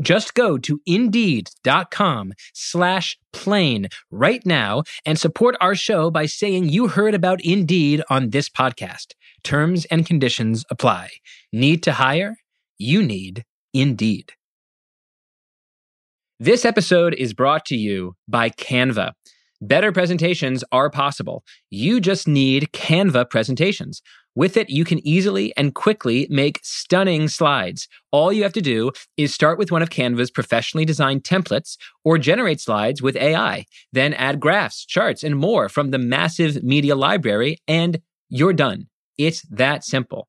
Just go to indeed.com slash plain right now and support our show by saying you heard about Indeed on this podcast. Terms and conditions apply. Need to hire? You need Indeed. This episode is brought to you by Canva. Better presentations are possible. You just need Canva presentations. With it, you can easily and quickly make stunning slides. All you have to do is start with one of Canva's professionally designed templates or generate slides with AI. Then add graphs, charts, and more from the massive media library, and you're done. It's that simple.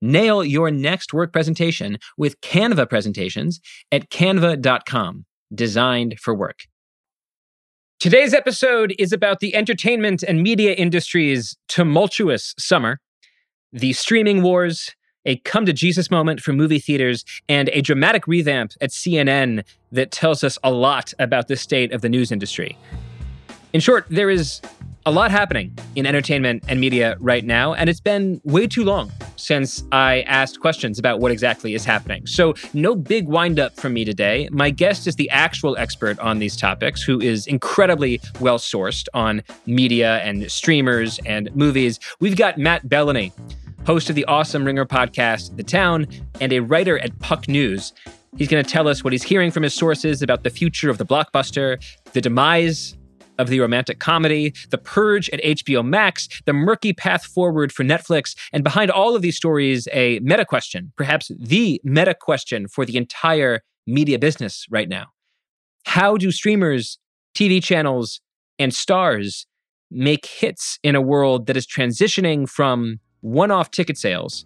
Nail your next work presentation with Canva presentations at canva.com, designed for work. Today's episode is about the entertainment and media industry's tumultuous summer, the streaming wars, a come to Jesus moment for movie theaters, and a dramatic revamp at CNN that tells us a lot about the state of the news industry. In short, there is a lot happening in entertainment and media right now, and it's been way too long since I asked questions about what exactly is happening. So, no big windup from me today. My guest is the actual expert on these topics, who is incredibly well sourced on media and streamers and movies. We've got Matt Belloni, host of the awesome Ringer podcast, The Town, and a writer at Puck News. He's going to tell us what he's hearing from his sources about the future of the blockbuster, the demise of the romantic comedy, The Purge at HBO Max, the murky path forward for Netflix, and behind all of these stories, a meta question, perhaps the meta question for the entire media business right now. How do streamers, TV channels, and stars make hits in a world that is transitioning from one off ticket sales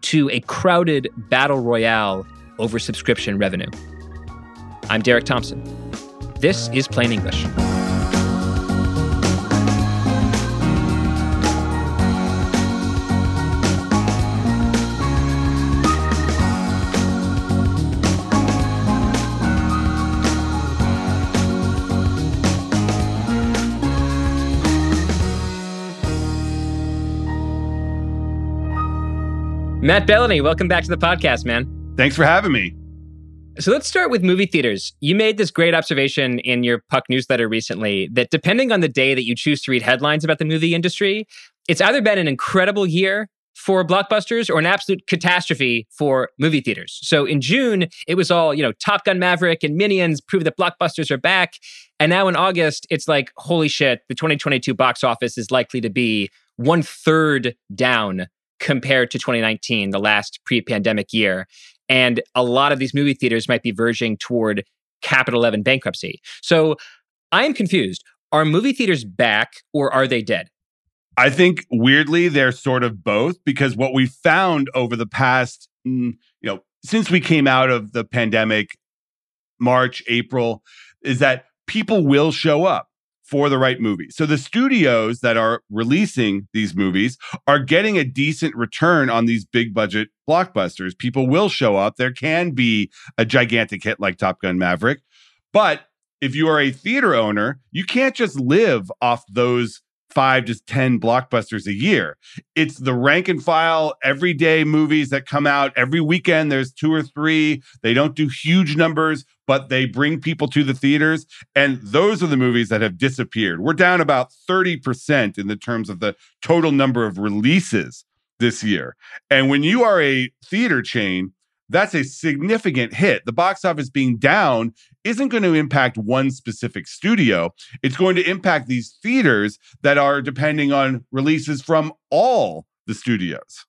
to a crowded battle royale over subscription revenue? I'm Derek Thompson. This is Plain English. Matt Belloni, welcome back to the podcast, man. Thanks for having me. So let's start with movie theaters. You made this great observation in your Puck newsletter recently that depending on the day that you choose to read headlines about the movie industry, it's either been an incredible year for blockbusters or an absolute catastrophe for movie theaters. So in June, it was all, you know, Top Gun Maverick and Minions prove that blockbusters are back. And now in August, it's like, holy shit, the 2022 box office is likely to be one third down compared to 2019, the last pre pandemic year. And a lot of these movie theaters might be verging toward Capital 11 bankruptcy. So I'm confused. Are movie theaters back or are they dead? I think weirdly they're sort of both because what we found over the past, mm, you know, since we came out of the pandemic, March, April, is that people will show up for the right movie. So the studios that are releasing these movies are getting a decent return on these big budget blockbusters. People will show up. There can be a gigantic hit like Top Gun Maverick, but if you are a theater owner, you can't just live off those five to 10 blockbusters a year. It's the rank and file everyday movies that come out every weekend. There's two or three. They don't do huge numbers, but they bring people to the theaters. And those are the movies that have disappeared. We're down about 30% in the terms of the total number of releases this year. And when you are a theater chain, that's a significant hit. The box office being down isn't going to impact one specific studio. It's going to impact these theaters that are depending on releases from all the studios.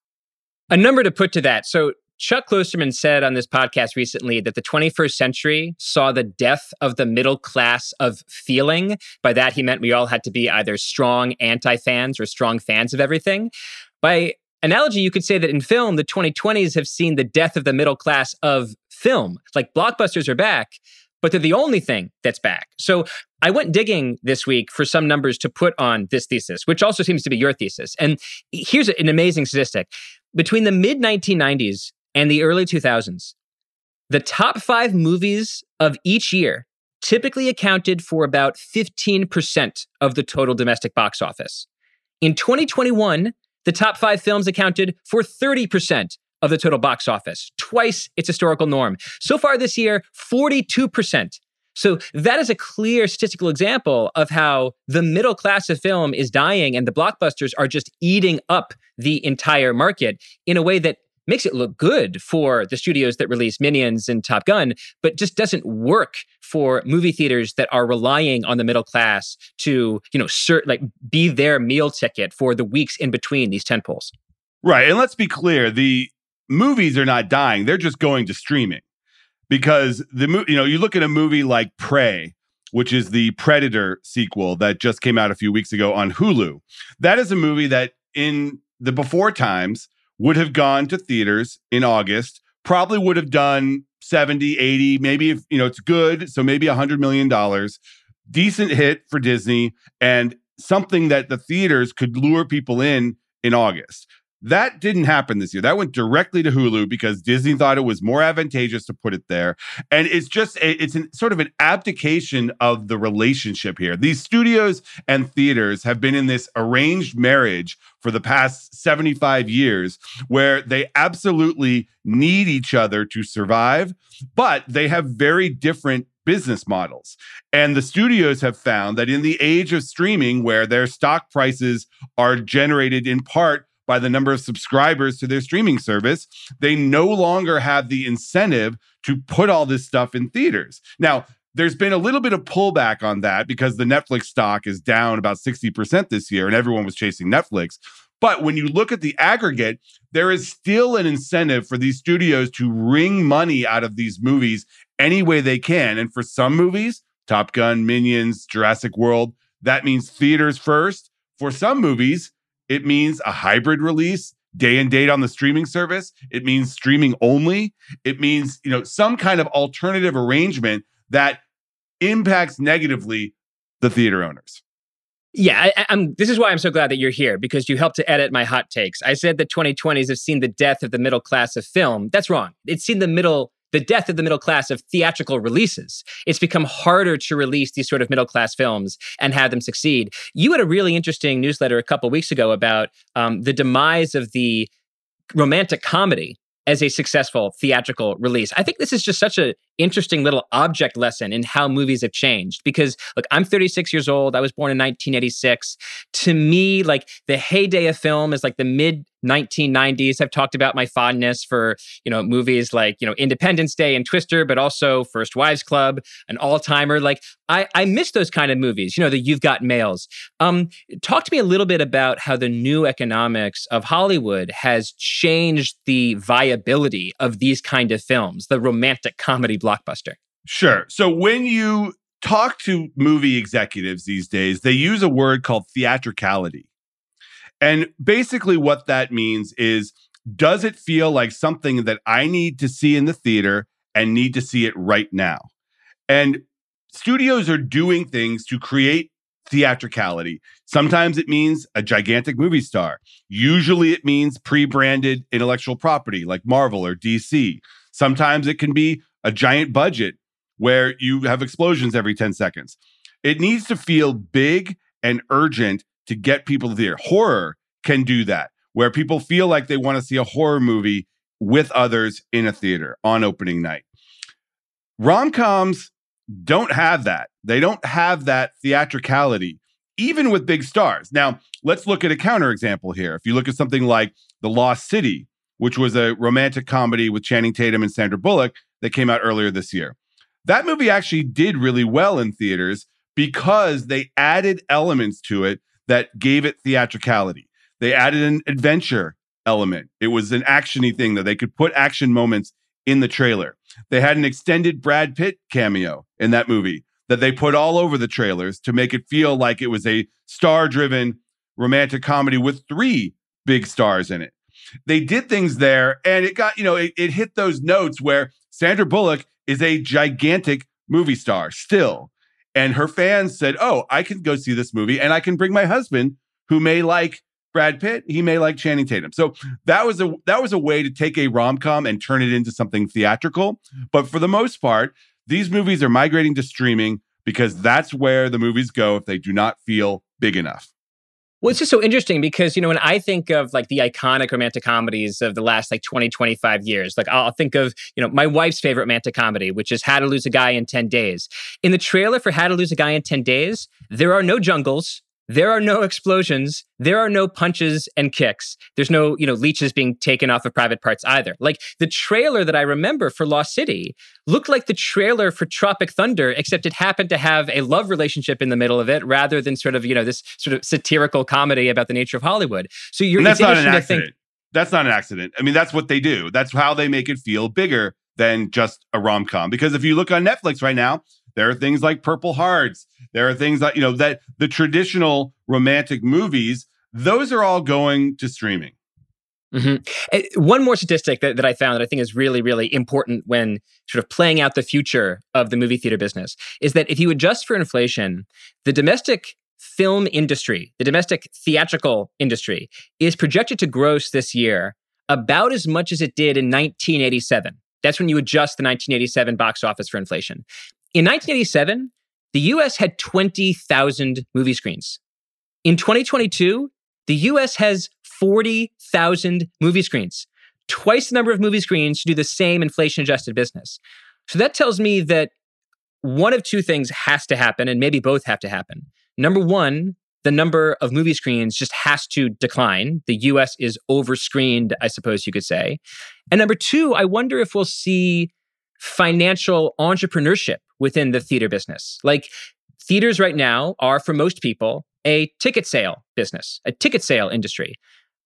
A number to put to that. So, Chuck Klosterman said on this podcast recently that the 21st century saw the death of the middle class of feeling. By that, he meant we all had to be either strong anti fans or strong fans of everything. By analogy, you could say that in film, the 2020s have seen the death of the middle class of film. Like blockbusters are back, but they're the only thing that's back. So I went digging this week for some numbers to put on this thesis, which also seems to be your thesis. And here's an amazing statistic between the mid 1990s and the early 2000s, the top five movies of each year typically accounted for about 15% of the total domestic box office. In 2021, the top five films accounted for 30% of the total box office, twice its historical norm. So far this year, 42%. So that is a clear statistical example of how the middle class of film is dying and the blockbusters are just eating up the entire market in a way that makes it look good for the studios that release Minions and Top Gun, but just doesn't work for movie theaters that are relying on the middle class to, you know, cert, like be their meal ticket for the weeks in between these tentpoles. Right, and let's be clear: the movies are not dying; they're just going to streaming because the movie. You know, you look at a movie like Prey, which is the Predator sequel that just came out a few weeks ago on Hulu. That is a movie that in the before times would have gone to theaters in August, probably would have done 70, 80, maybe if, you know, it's good, so maybe a 100 million dollars. Decent hit for Disney and something that the theaters could lure people in in August. That didn't happen this year. That went directly to Hulu because Disney thought it was more advantageous to put it there. And it's just it's an, sort of an abdication of the relationship here. These studios and theaters have been in this arranged marriage for the past 75 years where they absolutely need each other to survive, but they have very different business models. And the studios have found that in the age of streaming, where their stock prices are generated in part by the number of subscribers to their streaming service, they no longer have the incentive to put all this stuff in theaters. Now, there's been a little bit of pullback on that because the Netflix stock is down about 60% this year and everyone was chasing Netflix. But when you look at the aggregate, there is still an incentive for these studios to wring money out of these movies any way they can. And for some movies, Top Gun, Minions, Jurassic World, that means theaters first. For some movies, it means a hybrid release, day and date on the streaming service. It means streaming only. It means, you know, some kind of alternative arrangement that impacts negatively the theater owners. Yeah, I, am This is why I'm so glad that you're here because you helped to edit my hot takes. I said the 2020s have seen the death of the middle class of film. That's wrong. It's seen the middle the death of the middle class of theatrical releases. It's become harder to release these sort of middle class films and have them succeed. You had a really interesting newsletter a couple weeks ago about um, the demise of the romantic comedy as a successful theatrical release. I think this is just such an interesting little object lesson in how movies have changed because look, I'm 36 years old. I was born in 1986. To me, like the heyday of film is like the mid 1990s. I've talked about my fondness for, you know, movies like, you know, Independence Day and Twister, but also First Wives Club, an all-timer. Like I, I miss those kind of movies, you know, the You've Got Mails. Um, talk to me a little bit about how the new economics of Hollywood has changed the viability of these kind of films, the romantic comedy blockbuster. Sure. So when you talk to movie executives these days, they use a word called theatricality. And basically, what that means is does it feel like something that I need to see in the theater and need to see it right now? And studios are doing things to create theatricality. Sometimes it means a gigantic movie star. Usually it means pre branded intellectual property like Marvel or DC. Sometimes it can be a giant budget where you have explosions every 10 seconds. It needs to feel big and urgent to get people to the theater. Horror can do that, where people feel like they want to see a horror movie with others in a theater on opening night. Rom coms don't have that. They don't have that theatricality, even with big stars. Now, let's look at a counterexample here. If you look at something like The Lost City, which was a romantic comedy with Channing Tatum and Sandra Bullock that came out earlier this year. That movie actually did really well in theaters because they added elements to it that gave it theatricality. They added an adventure element. It was an actiony thing that they could put action moments in the trailer. They had an extended Brad Pitt cameo in that movie that they put all over the trailers to make it feel like it was a star-driven romantic comedy with three big stars in it. They did things there and it got, you know, it, it hit those notes where Sandra Bullock is a gigantic movie star still. And her fans said, Oh, I can go see this movie and I can bring my husband who may like Brad Pitt, he may like Channing Tatum. So that was a that was a way to take a rom-com and turn it into something theatrical. But for the most part, these movies are migrating to streaming because that's where the movies go if they do not feel big enough. Well, it's just so interesting because, you know, when I think of like the iconic romantic comedies of the last like 20, 25 years, like I'll think of, you know, my wife's favorite romantic comedy, which is How to Lose a Guy in 10 Days. In the trailer for How to Lose a Guy in 10 Days, there are no jungles, there are no explosions. There are no punches and kicks. There's no, you know, leeches being taken off of private parts either. Like the trailer that I remember for Lost City looked like the trailer for Tropic Thunder, except it happened to have a love relationship in the middle of it rather than sort of, you know, this sort of satirical comedy about the nature of Hollywood. So you're and that's not an accident. Think, that's not an accident. I mean, that's what they do. That's how they make it feel bigger than just a rom com. Because if you look on Netflix right now, there are things like Purple Hearts. There are things that, you know, that the traditional romantic movies, those are all going to streaming. Mm-hmm. One more statistic that, that I found that I think is really, really important when sort of playing out the future of the movie theater business is that if you adjust for inflation, the domestic film industry, the domestic theatrical industry, is projected to gross this year about as much as it did in 1987. That's when you adjust the 1987 box office for inflation. In 1987, the US had 20,000 movie screens. In 2022, the US has 40,000 movie screens, twice the number of movie screens to do the same inflation adjusted business. So that tells me that one of two things has to happen, and maybe both have to happen. Number one, the number of movie screens just has to decline. The US is overscreened, I suppose you could say. And number two, I wonder if we'll see financial entrepreneurship within the theater business. Like theaters right now are, for most people, a ticket sale business, a ticket sale industry.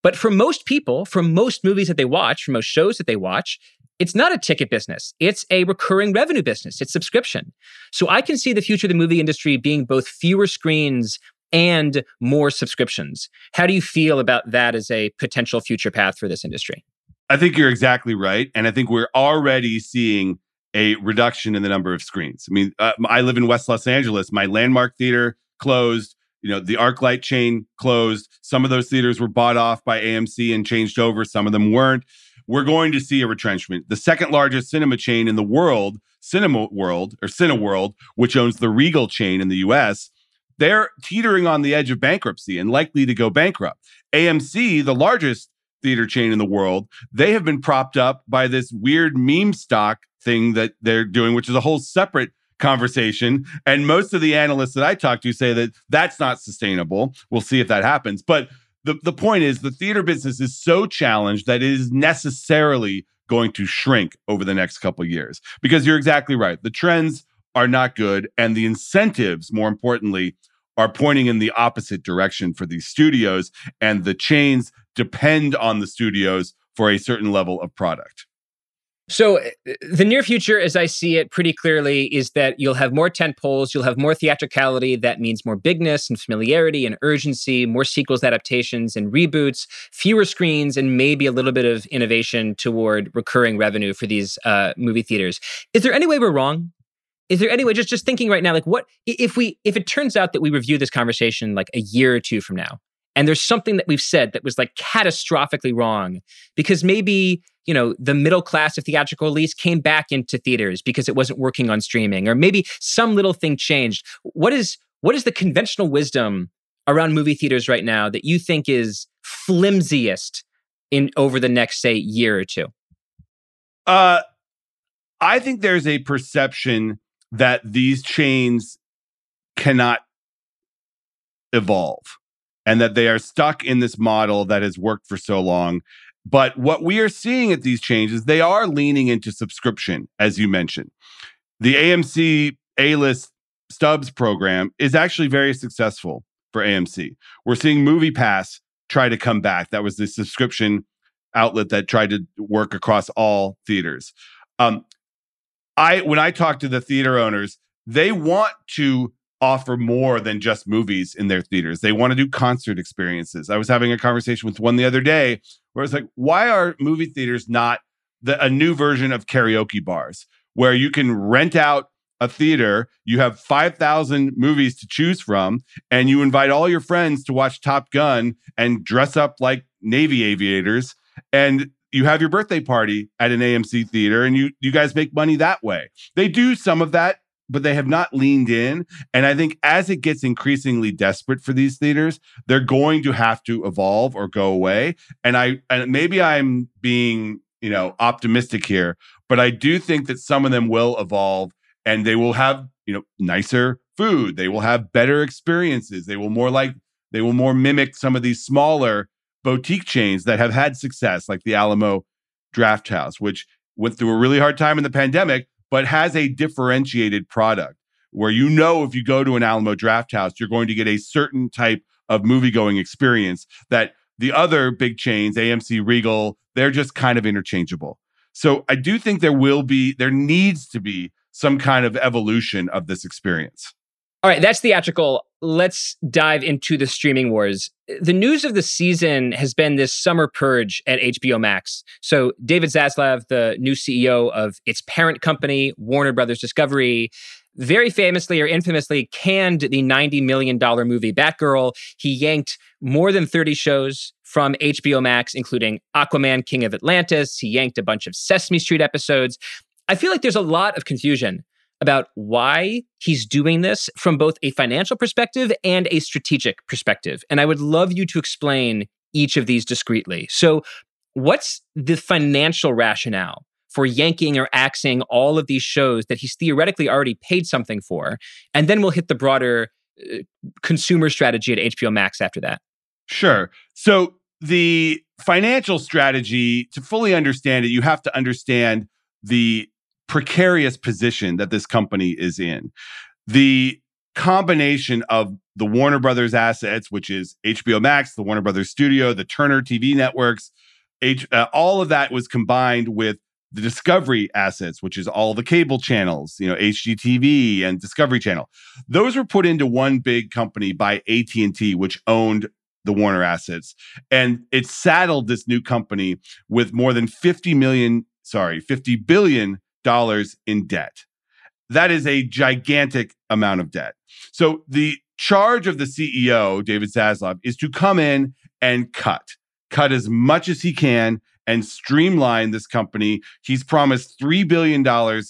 But for most people, for most movies that they watch, for most shows that they watch, it's not a ticket business. It's a recurring revenue business. It's subscription. So I can see the future of the movie industry being both fewer screens and more subscriptions. How do you feel about that as a potential future path for this industry? I think you're exactly right. And I think we're already seeing a reduction in the number of screens. I mean, uh, I live in West Los Angeles. My landmark theater closed. You know, the ArcLight chain closed. Some of those theaters were bought off by AMC and changed over. Some of them weren't. We're going to see a retrenchment. The second largest cinema chain in the world, Cinema World or Cineworld, which owns the Regal chain in the US, they're teetering on the edge of bankruptcy and likely to go bankrupt. AMC, the largest theater chain in the world, they have been propped up by this weird meme stock thing that they're doing, which is a whole separate conversation. And most of the analysts that I talk to say that that's not sustainable. We'll see if that happens. But the, the point is, the theater business is so challenged that it is necessarily going to shrink over the next couple years because you're exactly right. The trends are not good, and the incentives, more importantly, are pointing in the opposite direction for these studios, and the chains depend on the studios for a certain level of product. So uh, the near future, as I see it pretty clearly, is that you'll have more tent poles, you'll have more theatricality. That means more bigness and familiarity and urgency, more sequels, adaptations, and reboots, fewer screens, and maybe a little bit of innovation toward recurring revenue for these uh, movie theaters. Is there any way we're wrong? Is there any way? Just just thinking right now, like what if we if it turns out that we review this conversation like a year or two from now, and there's something that we've said that was like catastrophically wrong because maybe you know the middle class of theatrical release came back into theaters because it wasn't working on streaming or maybe some little thing changed what is what is the conventional wisdom around movie theaters right now that you think is flimsiest in over the next say year or two uh i think there's a perception that these chains cannot evolve and that they are stuck in this model that has worked for so long. But what we are seeing at these changes, they are leaning into subscription, as you mentioned. The AMC A list stubs program is actually very successful for AMC. We're seeing MoviePass try to come back. That was the subscription outlet that tried to work across all theaters. Um, I when I talk to the theater owners, they want to offer more than just movies in their theaters. They want to do concert experiences. I was having a conversation with one the other day where it's like, why are movie theaters not the, a new version of karaoke bars where you can rent out a theater, you have 5,000 movies to choose from, and you invite all your friends to watch Top Gun and dress up like Navy aviators. And you have your birthday party at an AMC theater and you you guys make money that way. They do some of that but they have not leaned in. And I think as it gets increasingly desperate for these theaters, they're going to have to evolve or go away. And I and maybe I'm being, you know, optimistic here, but I do think that some of them will evolve and they will have, you know, nicer food. They will have better experiences. They will more like they will more mimic some of these smaller boutique chains that have had success, like the Alamo Drafthouse, which went through a really hard time in the pandemic, but has a differentiated product where you know if you go to an Alamo Drafthouse, you're going to get a certain type of movie going experience that the other big chains, AMC, Regal, they're just kind of interchangeable. So I do think there will be, there needs to be some kind of evolution of this experience. All right, that's theatrical. Let's dive into the streaming wars. The news of the season has been this summer purge at HBO Max. So, David Zaslav, the new CEO of its parent company, Warner Brothers Discovery, very famously or infamously canned the $90 million movie Batgirl. He yanked more than 30 shows from HBO Max, including Aquaman, King of Atlantis. He yanked a bunch of Sesame Street episodes. I feel like there's a lot of confusion about why he's doing this from both a financial perspective and a strategic perspective. And I would love you to explain each of these discreetly. So, what's the financial rationale for yanking or axing all of these shows that he's theoretically already paid something for? And then we'll hit the broader uh, consumer strategy at HBO Max after that. Sure. So, the financial strategy, to fully understand it, you have to understand the precarious position that this company is in. The combination of the Warner Brothers assets, which is HBO Max, the Warner Brothers Studio, the Turner TV networks, H, uh, all of that was combined with the Discovery assets, which is all the cable channels, you know, HGTV and Discovery Channel. Those were put into one big company by AT&T, which owned the Warner assets, and it saddled this new company with more than 50 million, sorry, 50 billion dollars in debt. That is a gigantic amount of debt. So the charge of the CEO, David Zaslav, is to come in and cut, cut as much as he can and streamline this company. He's promised $3 billion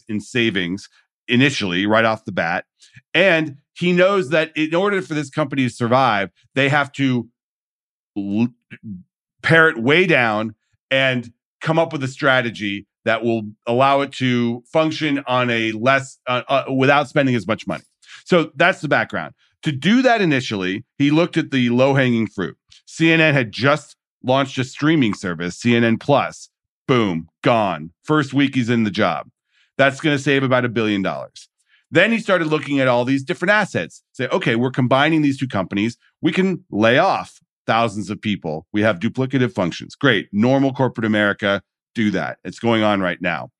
in savings initially, right off the bat. And he knows that in order for this company to survive, they have to l- pare it way down and come up with a strategy that will allow it to function on a less uh, uh, without spending as much money. So that's the background. To do that initially, he looked at the low hanging fruit. CNN had just launched a streaming service, CNN Plus. Boom, gone. First week he's in the job. That's going to save about a billion dollars. Then he started looking at all these different assets. Say, okay, we're combining these two companies. We can lay off thousands of people. We have duplicative functions. Great. Normal corporate America do that. It's going on right now.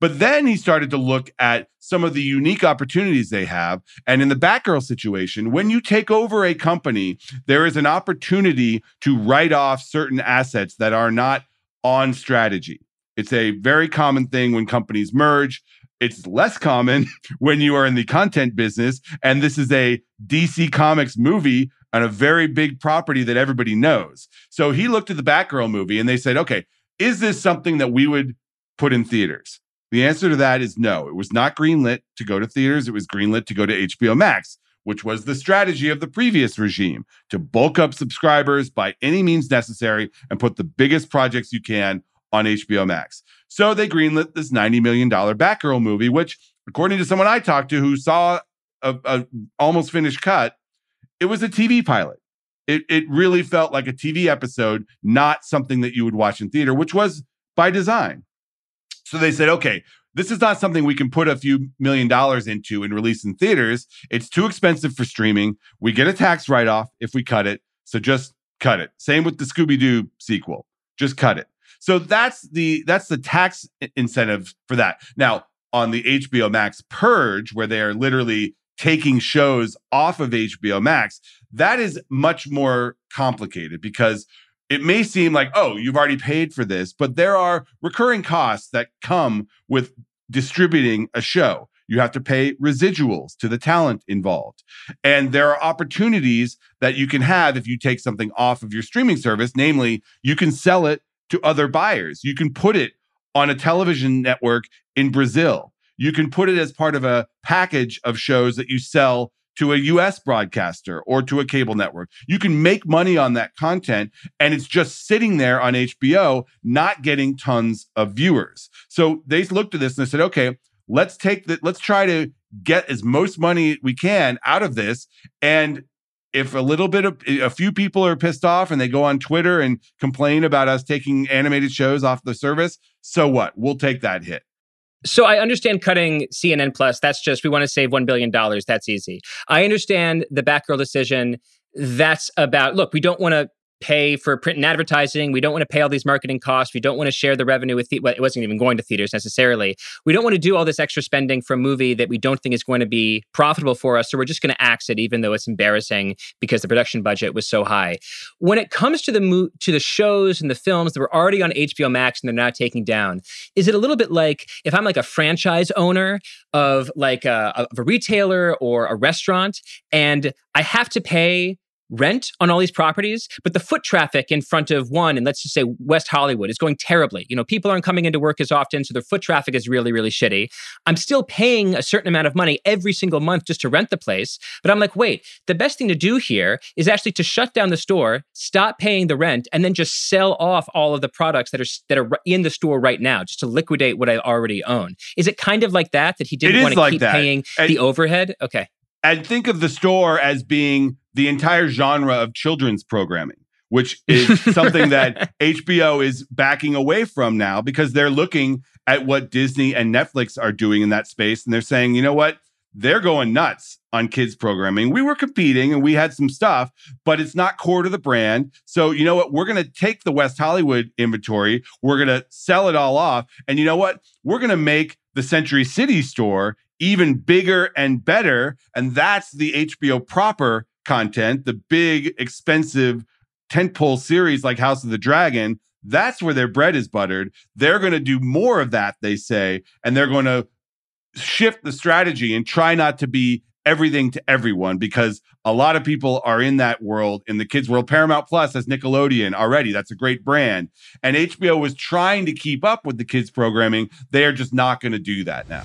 But then he started to look at some of the unique opportunities they have. And in the Batgirl situation, when you take over a company, there is an opportunity to write off certain assets that are not on strategy. It's a very common thing when companies merge. It's less common when you are in the content business. And this is a DC Comics movie on a very big property that everybody knows. So he looked at the Batgirl movie and they said, okay, is this something that we would put in theaters? The answer to that is no. It was not greenlit to go to theaters. It was greenlit to go to HBO Max, which was the strategy of the previous regime to bulk up subscribers by any means necessary and put the biggest projects you can on HBO Max. So they greenlit this $90 million Batgirl movie, which, according to someone I talked to who saw a, a almost finished cut, it was a TV pilot. It, it really felt like a TV episode, not something that you would watch in theater, which was by design. So they said, okay, this is not something we can put a few million dollars into and release in theaters. It's too expensive for streaming. We get a tax write off if we cut it. So just cut it. Same with the Scooby Doo sequel. Just cut it. So that's the that's the tax incentive for that. Now, on the HBO Max purge where they are literally taking shows off of HBO Max, that is much more complicated because it may seem like, oh, you've already paid for this, but there are recurring costs that come with distributing a show. You have to pay residuals to the talent involved. And there are opportunities that you can have if you take something off of your streaming service. Namely, you can sell it to other buyers. You can put it on a television network in Brazil. You can put it as part of a package of shows that you sell to a US broadcaster or to a cable network. You can make money on that content and it's just sitting there on HBO, not getting tons of viewers. So they looked at this and they said, okay, let's take that, let's try to get as most money we can out of this. And if a little bit of a few people are pissed off and they go on Twitter and complain about us taking animated shows off the service, so what? We'll take that hit. So I understand cutting CNN Plus. That's just we want to save one billion dollars. That's easy. I understand the Batgirl decision. That's about look. We don't want to pay for print and advertising. We don't want to pay all these marketing costs. We don't want to share the revenue with the, well, it wasn't even going to theaters necessarily. We don't want to do all this extra spending for a movie that we don't think is going to be profitable for us. So we're just going to axe it, even though it's embarrassing because the production budget was so high. When it comes to the mo- to the shows and the films that were already on HBO Max and they're now taking down, is it a little bit like if I'm like a franchise owner of like a, of a retailer or a restaurant and I have to pay rent on all these properties, but the foot traffic in front of one, and let's just say West Hollywood, is going terribly. You know, people aren't coming into work as often, so their foot traffic is really, really shitty. I'm still paying a certain amount of money every single month just to rent the place. But I'm like, wait, the best thing to do here is actually to shut down the store, stop paying the rent, and then just sell off all of the products that are that are in the store right now, just to liquidate what I already own. Is it kind of like that that he didn't want to like keep that. paying the overhead? Okay. And think of the store as being the entire genre of children's programming, which is something that HBO is backing away from now because they're looking at what Disney and Netflix are doing in that space. And they're saying, you know what? They're going nuts on kids programming. We were competing and we had some stuff, but it's not core to the brand. So, you know what? We're going to take the West Hollywood inventory, we're going to sell it all off. And you know what? We're going to make the Century City store even bigger and better. And that's the HBO proper content, the big, expensive tentpole series like House of the Dragon, that's where their bread is buttered. They're going to do more of that, they say, and they're going to shift the strategy and try not to be everything to everyone because a lot of people are in that world in the kids world paramount plus has nickelodeon already that's a great brand and hbo was trying to keep up with the kids programming they are just not going to do that now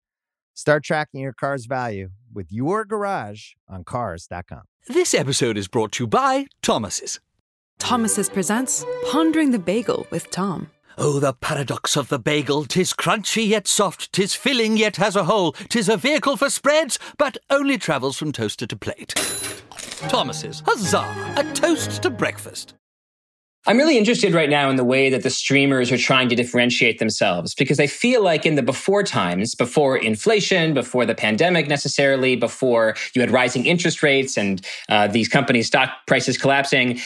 Start tracking your car's value with your garage on Cars.com. This episode is brought to you by Thomas's. Thomas's presents Pondering the Bagel with Tom. Oh, the paradox of the bagel! Tis crunchy yet soft, tis filling yet has a hole, tis a vehicle for spreads, but only travels from toaster to plate. Thomas's, huzzah! A toast to breakfast. I'm really interested right now in the way that the streamers are trying to differentiate themselves because I feel like in the before times, before inflation, before the pandemic necessarily, before you had rising interest rates and uh, these companies' stock prices collapsing,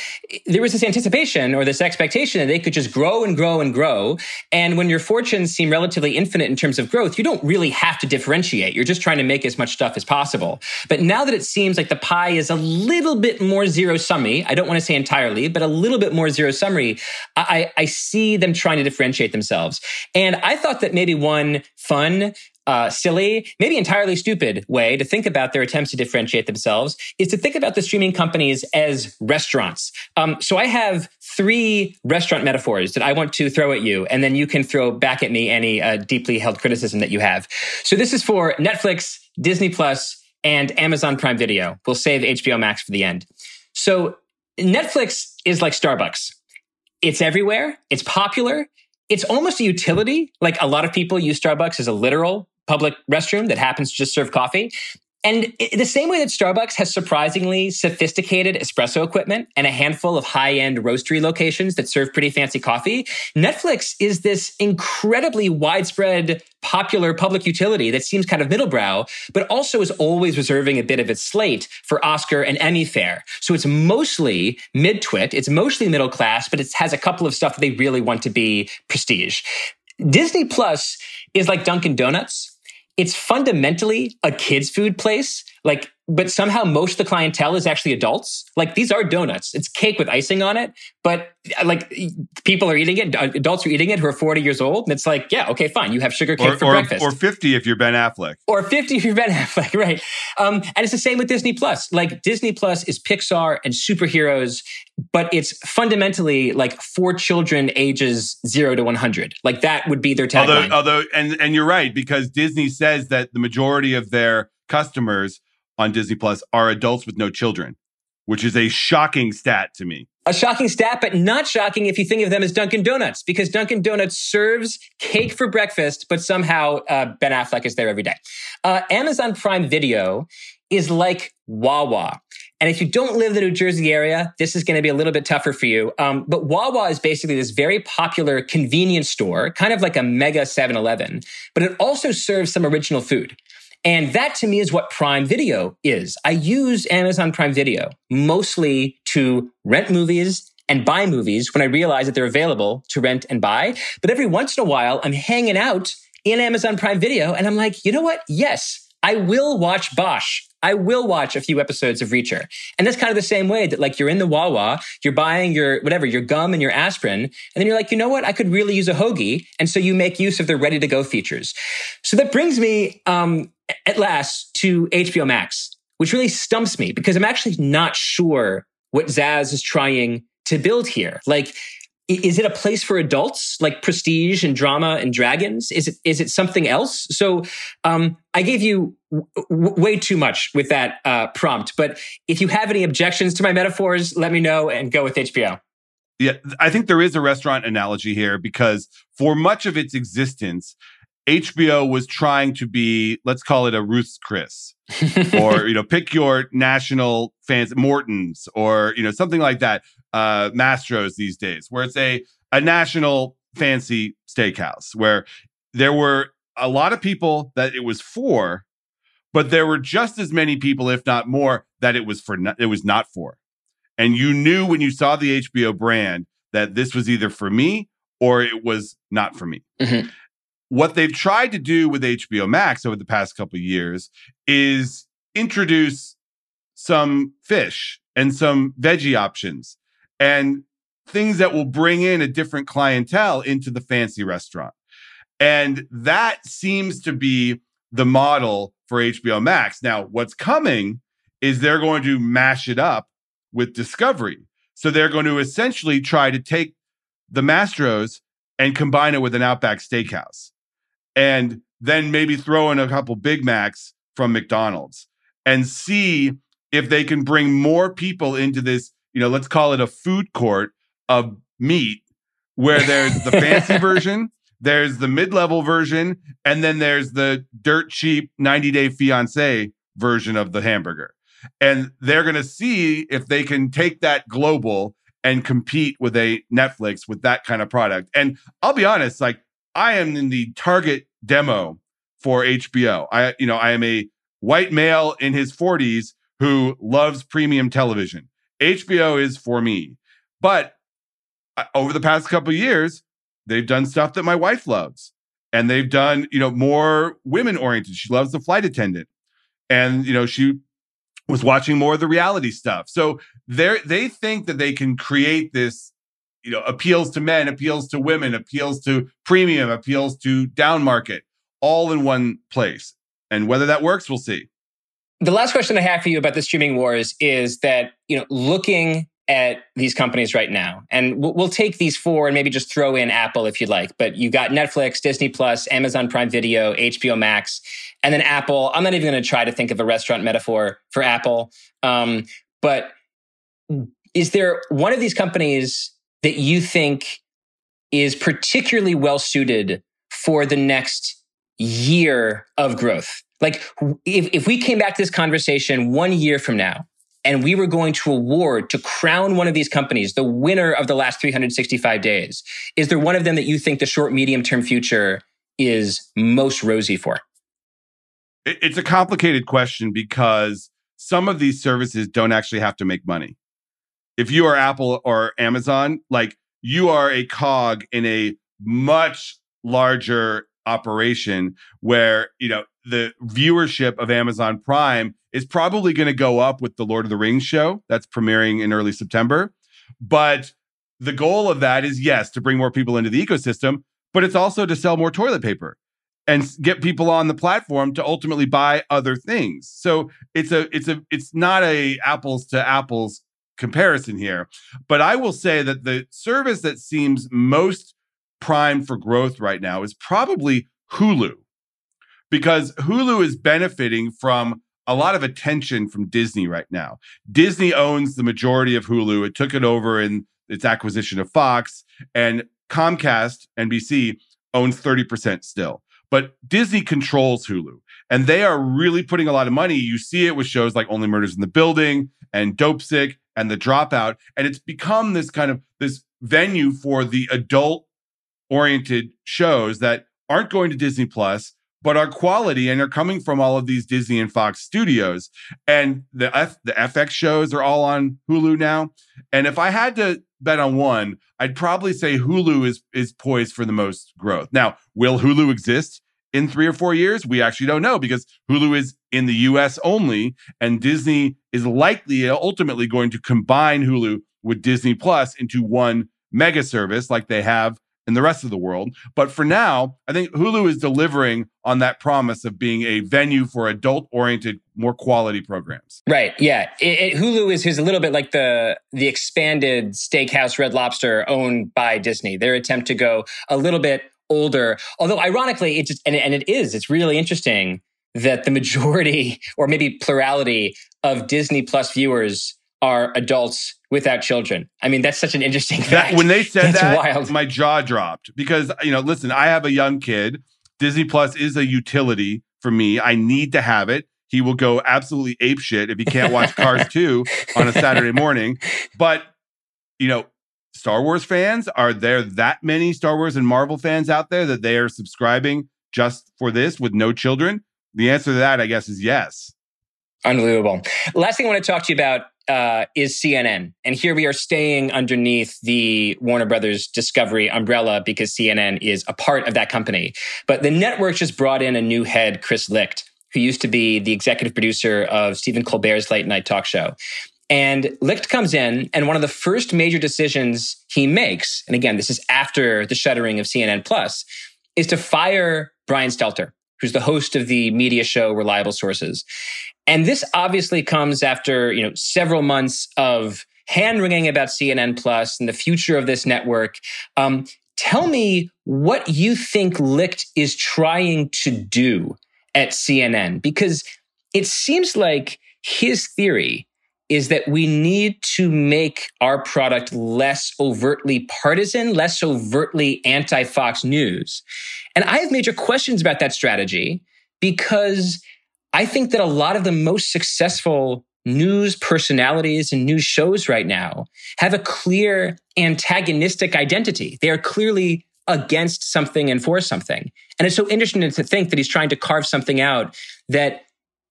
there was this anticipation or this expectation that they could just grow and grow and grow. And when your fortunes seem relatively infinite in terms of growth, you don't really have to differentiate. You're just trying to make as much stuff as possible. But now that it seems like the pie is a little bit more zero summy, I don't want to say entirely, but a little bit more zero summary, I, I see them trying to differentiate themselves. And I thought that maybe one fun uh, silly, maybe entirely stupid way to think about their attempts to differentiate themselves is to think about the streaming companies as restaurants. Um, so I have three restaurant metaphors that I want to throw at you, and then you can throw back at me any uh, deeply held criticism that you have. So this is for Netflix, Disney Plus, and Amazon Prime Video. We'll save HBO Max for the end. So Netflix is like Starbucks. It's everywhere. It's popular. It's almost a utility. Like a lot of people use Starbucks as a literal public restroom that happens to just serve coffee. And the same way that Starbucks has surprisingly sophisticated espresso equipment and a handful of high end roastery locations that serve pretty fancy coffee, Netflix is this incredibly widespread, popular public utility that seems kind of middlebrow, but also is always reserving a bit of its slate for Oscar and Emmy fare. So it's mostly mid twit, it's mostly middle class, but it has a couple of stuff that they really want to be prestige. Disney Plus is like Dunkin' Donuts it's fundamentally a kids food place. Like but somehow most of the clientele is actually adults. Like these are donuts. It's cake with icing on it, but like people are eating it. Adults are eating it who are 40 years old. And it's like, yeah, okay, fine. You have sugar cake or, for or, breakfast. Or 50 if you're Ben Affleck. Or 50 if you're Ben Affleck, right. Um, and it's the same with Disney Plus. Like Disney Plus is Pixar and superheroes, but it's fundamentally like for children ages zero to 100. Like that would be their tagline. Although, although and, and you're right, because Disney says that the majority of their customers on Disney Plus are adults with no children, which is a shocking stat to me. A shocking stat, but not shocking if you think of them as Dunkin' Donuts, because Dunkin' Donuts serves cake for breakfast, but somehow uh, Ben Affleck is there every day. Uh, Amazon Prime Video is like Wawa. And if you don't live in the New Jersey area, this is going to be a little bit tougher for you. Um, but Wawa is basically this very popular convenience store, kind of like a mega 7 Eleven, but it also serves some original food. And that to me is what Prime Video is. I use Amazon Prime Video mostly to rent movies and buy movies when I realize that they're available to rent and buy. But every once in a while, I'm hanging out in Amazon Prime Video and I'm like, you know what? Yes, I will watch Bosch. I will watch a few episodes of Reacher. And that's kind of the same way that like you're in the Wawa, you're buying your whatever, your gum and your aspirin, and then you're like, you know what? I could really use a hoagie. And so you make use of the ready to go features. So that brings me um, at last to HBO Max, which really stumps me because I'm actually not sure what Zaz is trying to build here. Like, is it a place for adults like prestige and drama and dragons? Is it is it something else? So um, i gave you w- way too much with that uh, prompt but if you have any objections to my metaphors let me know and go with hbo yeah i think there is a restaurant analogy here because for much of its existence HBO was trying to be, let's call it a Ruth's Chris, or you know, pick your national fans, Morton's, or you know, something like that. Uh, Mastro's these days, where it's a a national fancy steakhouse, where there were a lot of people that it was for, but there were just as many people, if not more, that it was for. Not, it was not for, and you knew when you saw the HBO brand that this was either for me or it was not for me. Mm-hmm what they've tried to do with HBO Max over the past couple years is introduce some fish and some veggie options and things that will bring in a different clientele into the fancy restaurant. And that seems to be the model for HBO Max. Now, what's coming is they're going to mash it up with Discovery. So they're going to essentially try to take the Mastros and combine it with an Outback Steakhouse and then maybe throw in a couple Big Macs from McDonald's and see if they can bring more people into this you know, let's call it a food court of meat where there's the fancy version, there's the mid-level version, and then there's the dirt cheap 90 day fiance version of the hamburger. And they're going to see if they can take that global and compete with a Netflix with that kind of product. And I'll be honest, like I am in the target demo for HBO. I, you know, I am a white male in his 40s who loves premium television. HBO is for me. But uh, over the past couple years, they've done stuff that my wife loves. And they've done, you know, more women oriented. She loves the flight attendant. And, you know, she was watching more of the reality stuff. So they they think that they can create this, you know, appeals to men, appeals to women, appeals to premium, appeals to down market, all in one place. And whether that works, we'll see. The last question I have for you about the streaming wars is that, you know, looking at these companies right now, and we'll, we'll take these four and maybe just throw in Apple if you'd like, but you got Netflix, Disney Plus, Amazon Prime Video, HBO Max, and then Apple. I'm not even going to try to think of a restaurant metaphor for Apple. Um, but is there one of these companies that you think is particularly well suited for the next year of growth? Like, if, if we came back to this conversation one year from now and we were going to award to crown one of these companies the winner of the last 365 days, is there one of them that you think the short, medium term future is most rosy for? It's a complicated question because some of these services don't actually have to make money. If you are Apple or Amazon, like you are a cog in a much larger operation where, you know, the viewership of Amazon Prime is probably going to go up with the Lord of the Rings show that's premiering in early September. But the goal of that is yes, to bring more people into the ecosystem, but it's also to sell more toilet paper and get people on the platform to ultimately buy other things. So it's a it's a it's not a apples to apples comparison here, but I will say that the service that seems most primed for growth right now is probably Hulu because Hulu is benefiting from a lot of attention from Disney right now. Disney owns the majority of Hulu. It took it over in its acquisition of Fox, and Comcast, NBC, owns 30% still. But Disney controls Hulu, and they are really putting a lot of money. You see it with shows like Only Murders in the Building and Dopesick and The Dropout, and it's become this kind of this venue for the adult oriented shows that aren't going to Disney Plus but are quality and are coming from all of these Disney and Fox studios. And the F, the FX shows are all on Hulu now. And if I had to bet on one, I'd probably say Hulu is is poised for the most growth. Now, will Hulu exist in 3 or 4 years? We actually don't know because Hulu is in the US only and Disney is likely uh, ultimately going to combine Hulu with Disney Plus into one mega service like they have in the rest of the world. But for now, I think Hulu is delivering on that promise of being a venue for adult oriented, more quality programs. Right. Yeah. It, it, Hulu is, is a little bit like the the expanded steakhouse Red Lobster owned by Disney. Their attempt to go a little bit older. Although ironically, it just and, and it is, it's really interesting that the majority or maybe plurality of Disney Plus viewers are adults without children. I mean, that's such an interesting fact. That, when they said that's that, wild. my jaw dropped because you know, listen, I have a young kid. Disney Plus is a utility for me. I need to have it. He will go absolutely ape shit if he can't watch Cars 2 on a Saturday morning. But you know, Star Wars fans, are there that many Star Wars and Marvel fans out there that they are subscribing just for this with no children? The answer to that, I guess, is yes. Unbelievable. Last thing I want to talk to you about uh, is CNN. And here we are staying underneath the Warner Brothers Discovery umbrella because CNN is a part of that company. But the network just brought in a new head, Chris Licht, who used to be the executive producer of Stephen Colbert's late night talk show. And Licht comes in, and one of the first major decisions he makes, and again, this is after the shuttering of CNN Plus, is to fire Brian Stelter, who's the host of the media show Reliable Sources. And this obviously comes after, you know, several months of hand wringing about CNN Plus and the future of this network. Um, tell me what you think Licht is trying to do at CNN, because it seems like his theory is that we need to make our product less overtly partisan, less overtly anti Fox News. And I have major questions about that strategy because I think that a lot of the most successful news personalities and news shows right now have a clear antagonistic identity. They are clearly against something and for something. And it's so interesting to think that he's trying to carve something out that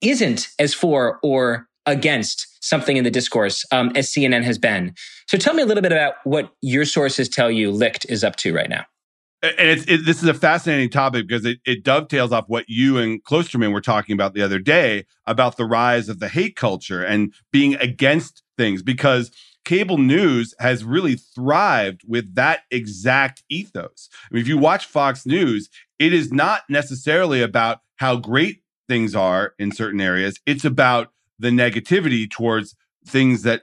isn't as for or against something in the discourse um, as CNN has been. So tell me a little bit about what your sources tell you Licht is up to right now. And it, this is a fascinating topic because it, it dovetails off what you and Klosterman were talking about the other day about the rise of the hate culture and being against things because cable news has really thrived with that exact ethos. I mean, if you watch Fox News, it is not necessarily about how great things are in certain areas. It's about the negativity towards things that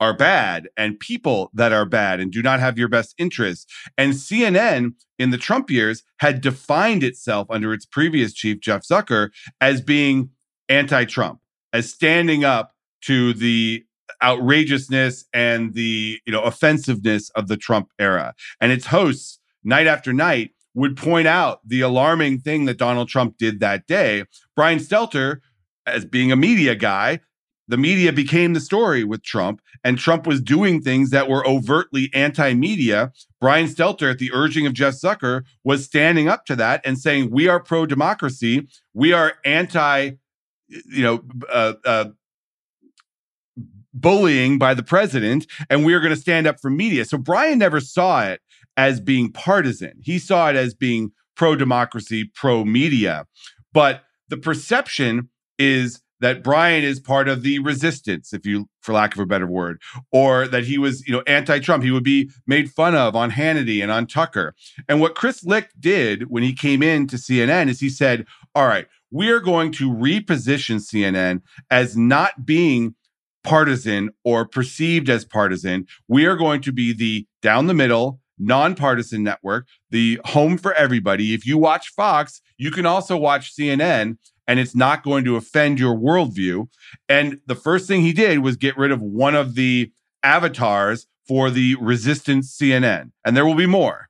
are bad and people that are bad and do not have your best interests. And CNN in the Trump years had defined itself under its previous chief, Jeff Zucker, as being anti Trump, as standing up to the outrageousness and the you know offensiveness of the Trump era. And its hosts night after night would point out the alarming thing that Donald Trump did that day. Brian Stelter, as being a media guy, the media became the story with Trump, and Trump was doing things that were overtly anti media. Brian Stelter, at the urging of Jeff Zucker, was standing up to that and saying, We are pro democracy. We are anti, you know, uh, uh, bullying by the president, and we are going to stand up for media. So Brian never saw it as being partisan. He saw it as being pro democracy, pro media. But the perception is that Brian is part of the resistance, if you, for lack of a better word, or that he was, you know, anti-Trump. He would be made fun of on Hannity and on Tucker. And what Chris Licht did when he came in to CNN is he said, "All right, we are going to reposition CNN as not being partisan or perceived as partisan. We are going to be the down the middle, nonpartisan network, the home for everybody. If you watch Fox, you can also watch CNN, and it's not going to offend your worldview. And the first thing he did was get rid of one of the avatars for the resistance CNN, and there will be more.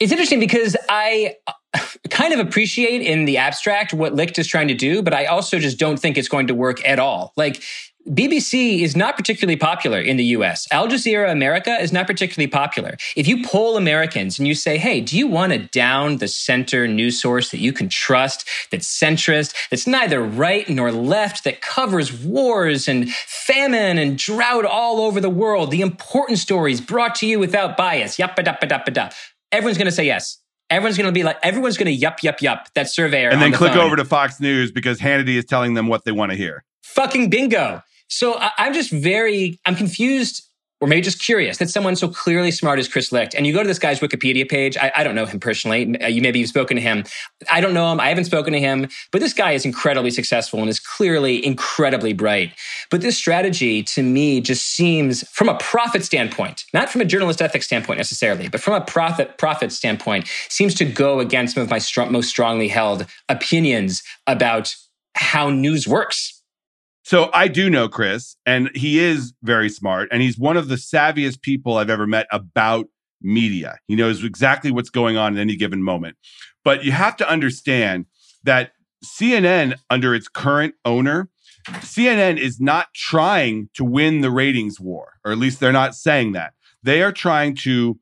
It's interesting because I uh, kind of appreciate in the abstract what Licht is trying to do, but I also just don't think it's going to work at all. Like BBC is not particularly popular in the US. Al Jazeera America is not particularly popular. If you poll Americans and you say, hey, do you want a down the center news source that you can trust, that's centrist, that's neither right nor left, that covers wars and famine and drought all over the world, the important stories brought to you without bias, dappa dappa da. Da. Everyone's going to say yes. Everyone's going to be like, everyone's going to yup, yup, yup. That surveyor. And then the click phone. over to Fox News because Hannity is telling them what they want to hear. Fucking bingo. So I'm just very, I'm confused or maybe just curious that someone so clearly smart as Chris Licht, and you go to this guy's Wikipedia page. I, I, don't know him personally. Uh, you maybe you've spoken to him. I don't know him. I haven't spoken to him, but this guy is incredibly successful and is clearly incredibly bright. But this strategy to me just seems, from a profit standpoint, not from a journalist ethics standpoint necessarily, but from a profit profit standpoint, seems to go against some of my str- most strongly held opinions about how news works so I do know Chris, and he is very smart, and he's one of the savviest people I've ever met about media. He knows exactly what's going on at any given moment. But you have to understand that CNN, under its current owner, CNN is not trying to win the ratings war, or at least they're not saying that. They are trying to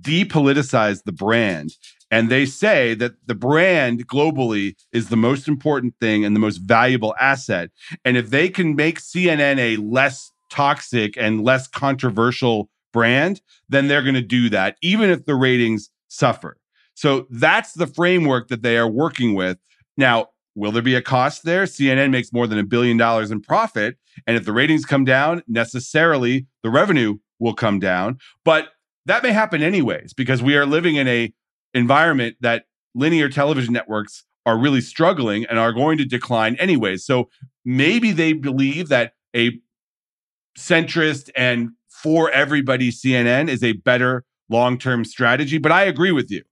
depoliticize the brand and they say that the brand globally is the most important thing and the most valuable asset. And if they can make CNN a less toxic and less controversial brand, then they're going to do that, even if the ratings suffer. So that's the framework that they are working with. Now, will there be a cost there? CNN makes more than a billion dollars in profit. And if the ratings come down, necessarily the revenue will come down. But that may happen anyways, because we are living in a environment that linear television networks are really struggling and are going to decline anyways. So maybe they believe that a centrist and for everybody CNN is a better long term strategy. But I agree with you.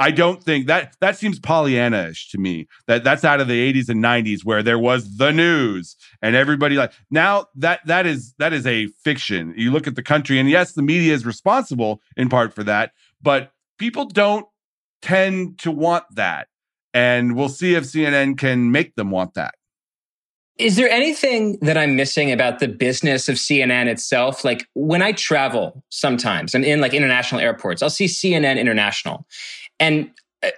I don't think that that seems Pollyanna-ish to me. That that's out of the 80s and 90s where there was the news and everybody like now that that is that is a fiction. You look at the country and yes, the media is responsible in part for that, but people don't tend to want that. And we'll see if CNN can make them want that. Is there anything that I'm missing about the business of CNN itself? Like when I travel sometimes, I'm in like international airports, I'll see CNN International. And, uh,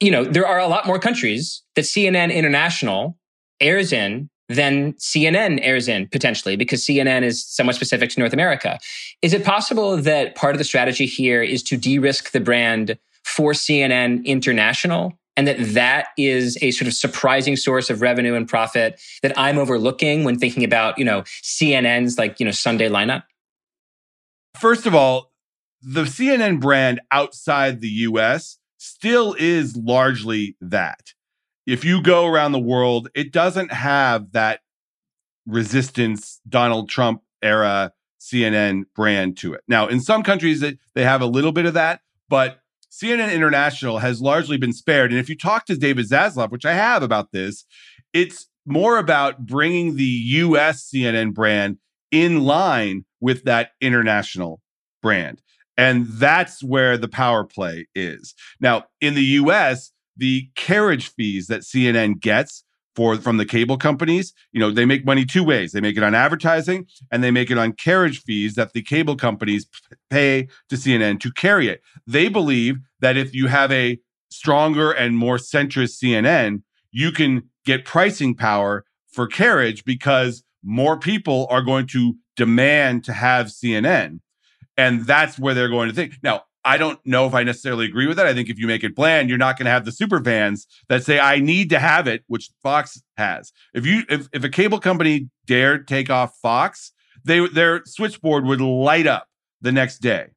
you know, there are a lot more countries that CNN International airs in than CNN airs in potentially because CNN is somewhat specific to North America. Is it possible that part of the strategy here is to de risk the brand for CNN International? And that that is a sort of surprising source of revenue and profit that I'm overlooking when thinking about, you know, CNN's like, you know, Sunday lineup? First of all, the CNN brand outside the US still is largely that. If you go around the world, it doesn't have that resistance Donald Trump era CNN brand to it. Now, in some countries they have a little bit of that, but CNN International has largely been spared. And if you talk to David Zaslav, which I have about this, it's more about bringing the US CNN brand in line with that international brand. And that's where the power play is. Now, in the US, the carriage fees that CNN gets for from the cable companies, you know, they make money two ways. They make it on advertising and they make it on carriage fees that the cable companies pay to CNN to carry it. They believe that if you have a stronger and more centrist CNN, you can get pricing power for carriage because more people are going to demand to have CNN. And that's where they're going to think. Now, I don't know if I necessarily agree with that. I think if you make it bland, you're not going to have the super fans that say I need to have it, which Fox has. If you if, if a cable company dared take off Fox, they their switchboard would light up the next day.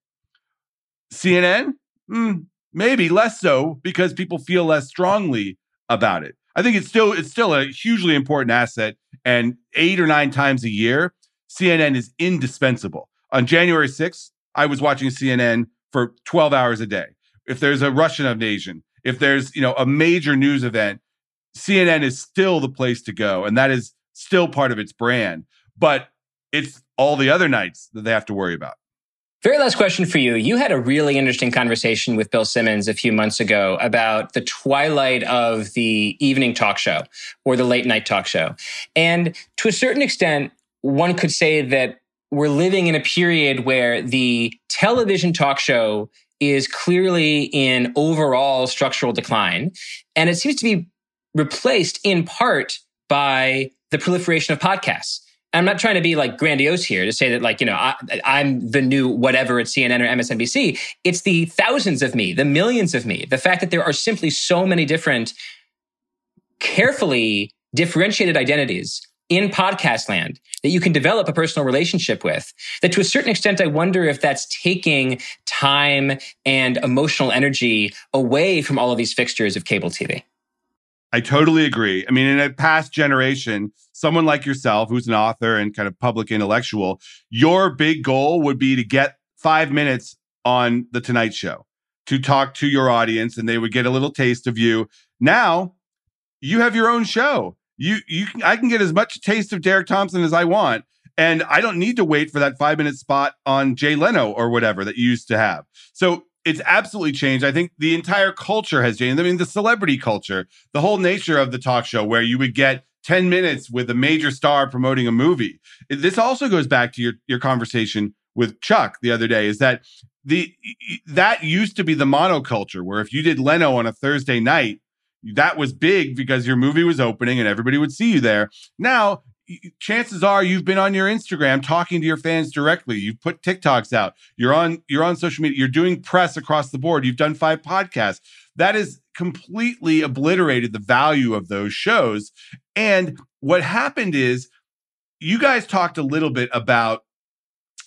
CNN, mm, maybe less so because people feel less strongly about it. I think it's still it's still a hugely important asset, and eight or nine times a year, CNN is indispensable. On January 6th, I was watching CNN for 12 hours a day. If there's a Russian invasion, if there's, you know, a major news event, CNN is still the place to go and that is still part of its brand. But it's all the other nights that they have to worry about. Very last question for you. You had a really interesting conversation with Bill Simmons a few months ago about the twilight of the evening talk show or the late night talk show. And to a certain extent, one could say that we're living in a period where the television talk show is clearly in overall structural decline. And it seems to be replaced in part by the proliferation of podcasts. I'm not trying to be like grandiose here to say that, like, you know, I, am the new whatever at CNN or MSNBC. It's the thousands of me, the millions of me, the fact that there are simply so many different, carefully differentiated identities in podcast land that you can develop a personal relationship with. That to a certain extent, I wonder if that's taking time and emotional energy away from all of these fixtures of cable TV. I totally agree. I mean, in a past generation, someone like yourself, who's an author and kind of public intellectual, your big goal would be to get five minutes on The Tonight Show to talk to your audience and they would get a little taste of you. Now you have your own show you you can, I can get as much taste of Derek Thompson as I want. And I don't need to wait for that five minute spot on Jay Leno or whatever that you used to have. So it's absolutely changed. I think the entire culture has changed. I mean, the celebrity culture, the whole nature of the talk show, where you would get 10 minutes with a major star promoting a movie. This also goes back to your, your conversation with Chuck the other day, is that the that used to be the monoculture, where if you did Leno on a Thursday night, that was big because your movie was opening and everybody would see you there. Now, chances are you've been on your Instagram talking to your fans directly. You've put TikToks out. You're on you're on social media. You're doing press across the board. You've done five podcasts. That has completely obliterated the value of those shows. And what happened is you guys talked a little bit about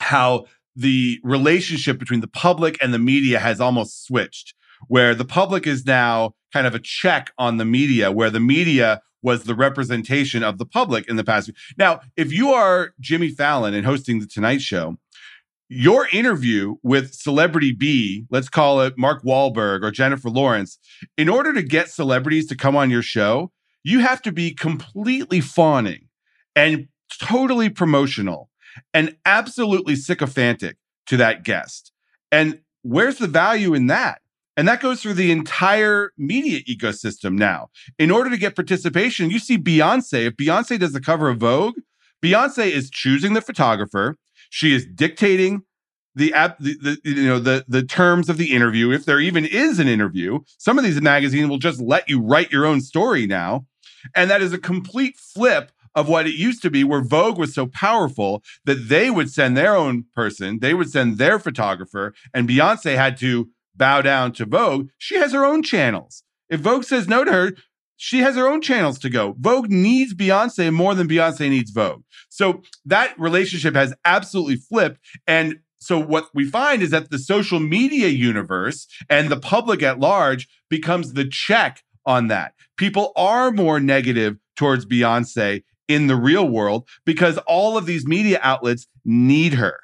how the relationship between the public and the media has almost switched where the public is now kind of a check on the media, where the media was the representation of the public in the past. Now, if you are Jimmy Fallon and hosting the Tonight Show, your interview with celebrity B, let's call it Mark Wahlberg or Jennifer Lawrence, in order to get celebrities to come on your show, you have to be completely fawning and totally promotional and absolutely sycophantic to that guest. And where's the value in that? And that goes through the entire media ecosystem now. In order to get participation, you see Beyonce. If Beyonce does the cover of Vogue, Beyonce is choosing the photographer. She is dictating the, the, the you know the the terms of the interview. If there even is an interview, some of these magazines will just let you write your own story now, and that is a complete flip of what it used to be, where Vogue was so powerful that they would send their own person, they would send their photographer, and Beyonce had to bow down to Vogue. She has her own channels. If Vogue says no to her, she has her own channels to go. Vogue needs Beyonce more than Beyonce needs Vogue. So that relationship has absolutely flipped. And so what we find is that the social media universe and the public at large becomes the check on that. People are more negative towards Beyonce in the real world because all of these media outlets need her.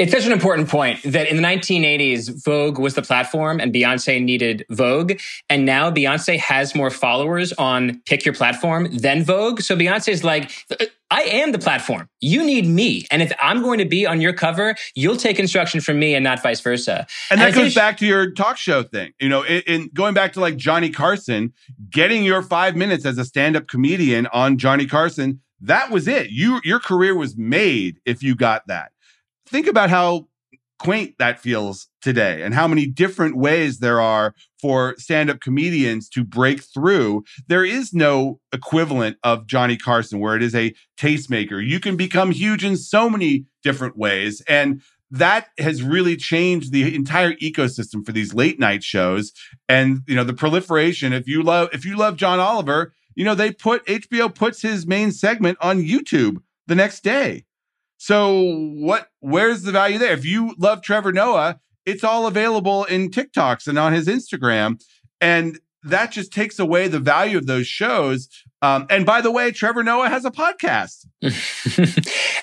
It's such an important point that in the 1980s, Vogue was the platform and Beyonce needed Vogue. And now Beyonce has more followers on Pick Your Platform than Vogue. So Beyonce's like, uh, I am the platform. You need me. And if I'm going to be on your cover, you'll take instruction from me and not vice versa. And that and goes back to your talk show thing. You know, in, in going back to like Johnny Carson, getting your five minutes as a stand up comedian on Johnny Carson, that was it. You, your career was made if you got that think about how quaint that feels today and how many different ways there are for stand-up comedians to break through. There is no equivalent of johnny carson where it is a tastemaker. You can become huge in so many different ways and that has really changed the entire ecosystem for these late night shows. And you know the proliferation if you love if you love john oliver you know they put hbo puts his main segment on youtube the next day so what where's the value there? If you love Trevor Noah, it's all available in TikToks and on his Instagram. And that just takes away the value of those shows. Um, and by the way, Trevor Noah has a podcast.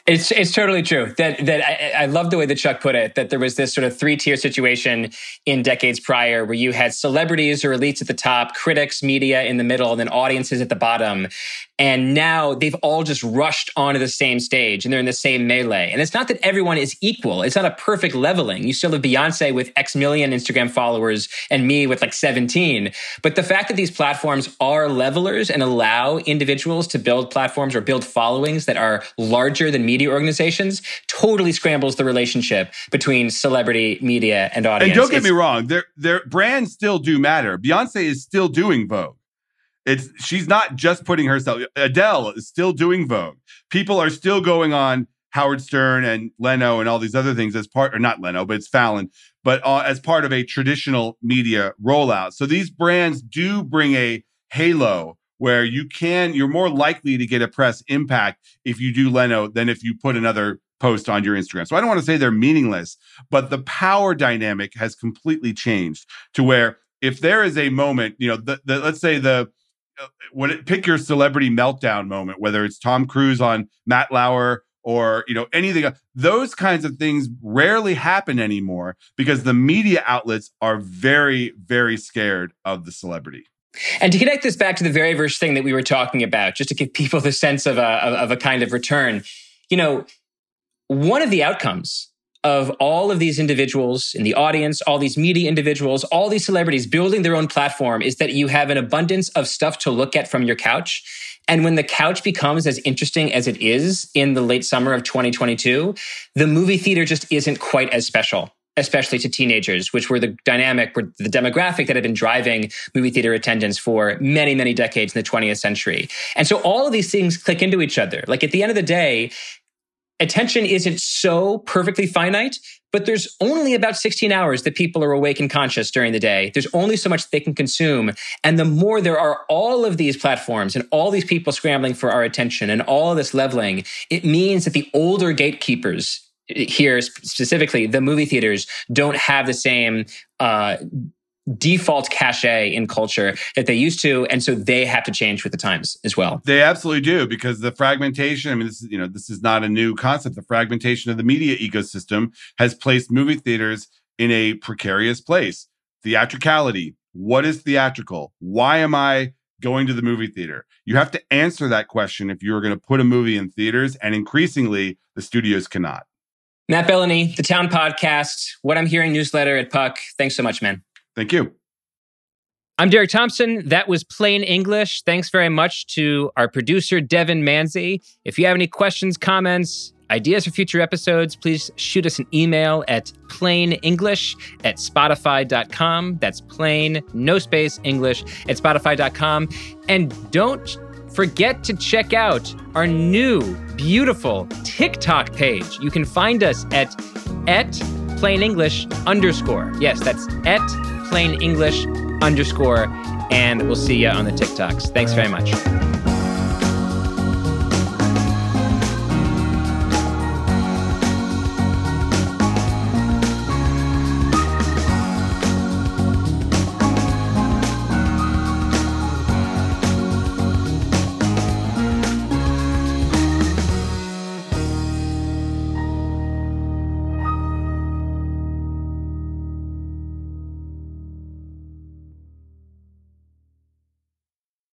it's it's totally true. That that I, I, love the way that Chuck put it. That there was this sort of three tier situation in decades prior, where you had celebrities or elites at the top, critics, media in the middle, and then audiences at the bottom. And now they've all just rushed onto the same stage and they're in the same melee. And it's not that everyone is equal. It's not a perfect leveling. You still have Beyonce with X million Instagram followers and me with like 17. But the fact that these platforms are levelers and allow individuals to build platforms or build followings that are larger than media organizations totally scrambles the relationship between celebrity, media, and audience. And don't get it's, me wrong, their their brands still do matter. Beyonce is still doing Vogue. It's she's not just putting herself. Adele is still doing Vogue. People are still going on Howard Stern and Leno and all these other things as part, or not Leno, but it's Fallon, but uh, as part of a traditional media rollout. So these brands do bring a halo where you can, you're more likely to get a press impact if you do Leno than if you put another post on your Instagram. So I don't want to say they're meaningless, but the power dynamic has completely changed to where if there is a moment, you know, the, the let's say the when it, pick your celebrity meltdown moment, whether it's Tom Cruise on Matt Lauer or you know anything those kinds of things rarely happen anymore because the media outlets are very very scared of the celebrity. And to connect this back to the very first thing that we were talking about just to give people the sense of a, of a kind of return you know one of the outcomes of all of these individuals in the audience, all these media individuals, all these celebrities building their own platform is that you have an abundance of stuff to look at from your couch. And when the couch becomes as interesting as it is in the late summer of 2022, the movie theater just isn't quite as special especially to teenagers, which were the dynamic, were the demographic that had been driving movie theater attendance for many, many decades in the 20th century. And so all of these things click into each other. Like at the end of the day, attention isn't so perfectly finite, but there's only about 16 hours that people are awake and conscious during the day. There's only so much they can consume. And the more there are all of these platforms and all these people scrambling for our attention and all this leveling, it means that the older gatekeepers here specifically the movie theaters don't have the same uh, default cachet in culture that they used to. And so they have to change with the times as well. They absolutely do because the fragmentation, I mean, this is, you know, this is not a new concept. The fragmentation of the media ecosystem has placed movie theaters in a precarious place. Theatricality. What is theatrical? Why am I going to the movie theater? You have to answer that question if you're going to put a movie in theaters. And increasingly, the studios cannot. Matt Belloni, the Town Podcast, What I'm Hearing newsletter at Puck. Thanks so much, man. Thank you. I'm Derek Thompson. That was Plain English. Thanks very much to our producer, Devon Manze. If you have any questions, comments, ideas for future episodes, please shoot us an email at plainenglish at spotify.com. That's plain, no space, English at spotify.com. And don't forget to check out our new, beautiful TikTok page. You can find us at, at plain English underscore. Yes, that's at plain English underscore. And we'll see you on the TikToks. Thanks very much.